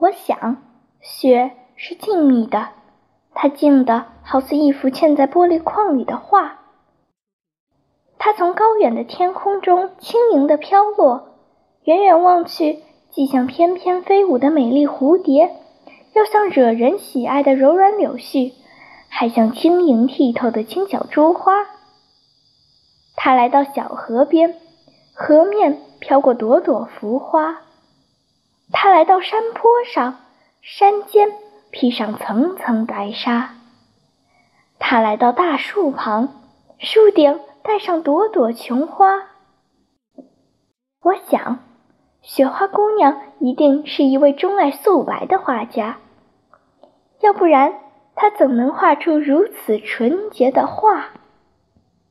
我想，雪是静谧的，它静的好似一幅嵌在玻璃框里的画。它从高远的天空中轻盈地飘落，远远望去，既像翩翩飞舞的美丽蝴蝶，又像惹人喜爱的柔软柳絮，还像晶莹剔透的轻巧珠花。它来到小河边，河面飘过朵朵浮花。来到山坡上，山间披上层层白纱。他来到大树旁，树顶戴上朵朵琼花。我想，雪花姑娘一定是一位钟爱素白的画家，要不然她怎能画出如此纯洁的画？